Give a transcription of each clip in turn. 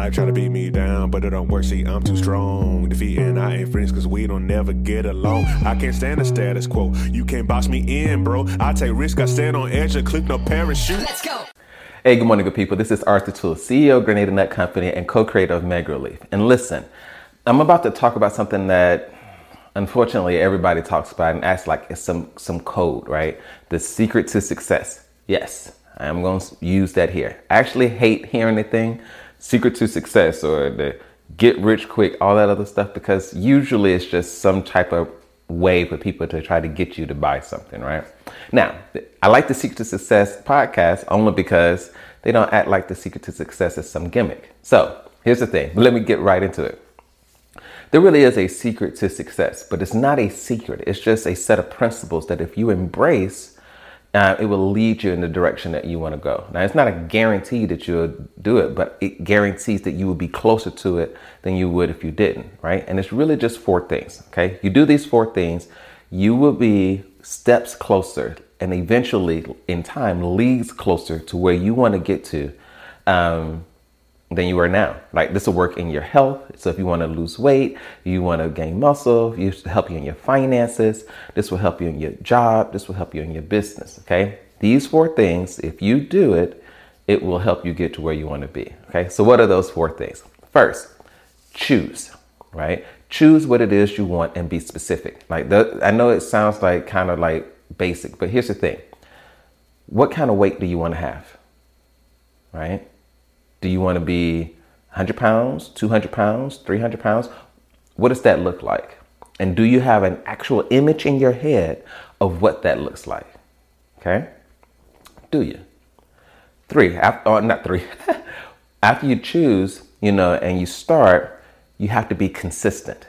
Life try to beat me down, but it don't work. See, I'm too strong. Defeating I ain't friends, cause we don't never get along. I can't stand the status quo. You can't box me in, bro. I take risk, I stand on edge and click no parachute. Let's go. Hey, good morning, good people. This is Arthur Toole, CEO of Grenada Nut Company and co-creator of Meg Relief. And listen, I'm about to talk about something that unfortunately everybody talks about and acts like it's some some code, right? The secret to success. Yes, I'm going to use that here. I actually hate hearing anything secret to success or the get rich quick, all that other stuff because usually it's just some type of way for people to try to get you to buy something, right? Now, I like the Secret to Success podcast only because they don't act like the secret to success is some gimmick. So, here's the thing. Let me get right into it. There really is a secret to success, but it's not a secret. It's just a set of principles that if you embrace, uh, it will lead you in the direction that you want to go. Now, it's not a guarantee that you'll do it, but it guarantees that you will be closer to it than you would if you didn't, right? And it's really just four things, okay? You do these four things, you will be steps closer and eventually in time leads closer to where you want to get to um, than you are now. Like this will work in your health. So if you want to lose weight, you want to gain muscle, you help you in your finances. This will help you in your job. This will help you in your business. Okay. These four things, if you do it, it will help you get to where you want to be. Okay. So what are those four things? First, choose, right? Choose what it is you want and be specific. Like the, I know it sounds like kind of like basic, but here's the thing. What kind of weight do you want to have? Right? Do you want to be 100 pounds, 200 pounds, 300 pounds? What does that look like? And do you have an actual image in your head of what that looks like? Okay? Do you? Three, after, or oh, not three. after you choose, you know, and you start, you have to be consistent.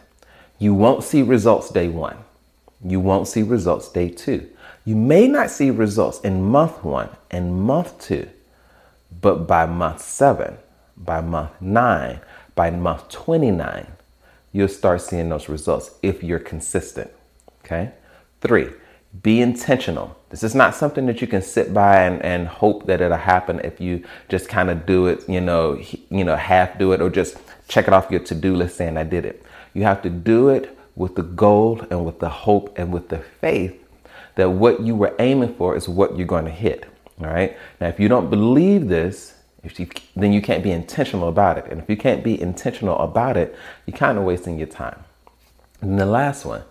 You won't see results day one. You won't see results day two. You may not see results in month one and month two but by month seven, by month nine, by month 29, you'll start seeing those results if you're consistent. Okay. Three, be intentional. This is not something that you can sit by and, and hope that it'll happen if you just kind of do it, you know, you know, half do it or just check it off your to-do list saying I did it. You have to do it with the goal and with the hope and with the faith that what you were aiming for is what you're going to hit. All right. Now, if you don't believe this, if you, then you can't be intentional about it. And if you can't be intentional about it, you're kind of wasting your time. And the last one,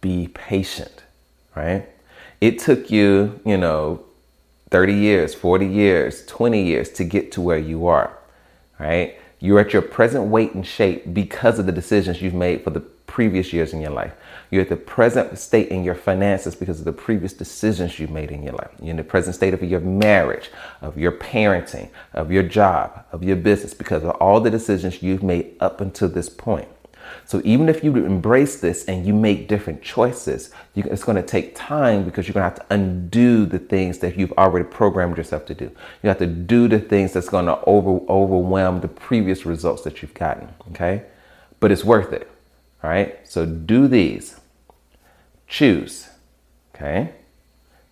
be patient, right? It took you, you know, 30 years, 40 years, 20 years to get to where you are, right? You're at your present weight and shape because of the decisions you've made for the previous years in your life. You're at the present state in your finances because of the previous decisions you made in your life. You're in the present state of your marriage, of your parenting, of your job, of your business because of all the decisions you've made up until this point. So even if you embrace this and you make different choices, you, it's going to take time because you're going to have to undo the things that you've already programmed yourself to do. You have to do the things that's going to over, overwhelm the previous results that you've gotten. Okay, but it's worth it. All right. So do these. Choose. Okay.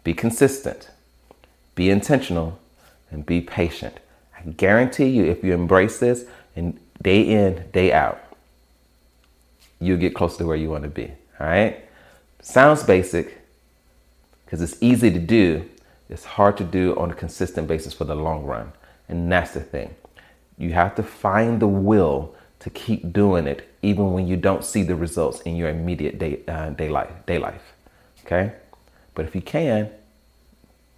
Be consistent. Be intentional and be patient. I guarantee you, if you embrace this and day in, day out, you'll get close to where you want to be. All right. Sounds basic because it's easy to do. It's hard to do on a consistent basis for the long run. And that's the thing. You have to find the will to keep doing it even when you don't see the results in your immediate day, uh, day, life, day life. Okay? But if you can,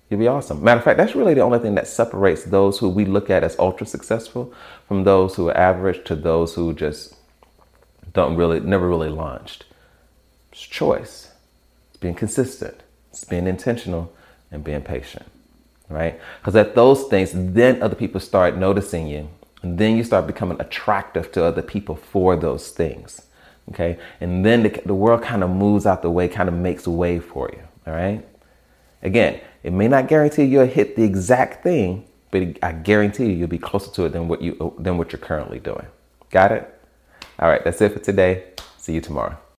you'll be awesome. Matter of fact, that's really the only thing that separates those who we look at as ultra successful from those who are average to those who just don't really, never really launched. It's choice. It's being consistent. It's being intentional and being patient. Right? Because at those things, then other people start noticing you and then you start becoming attractive to other people for those things. Okay. And then the, the world kind of moves out the way, kind of makes way for you. All right. Again, it may not guarantee you'll hit the exact thing, but I guarantee you you'll be closer to it than what you than what you're currently doing. Got it? All right, that's it for today. See you tomorrow.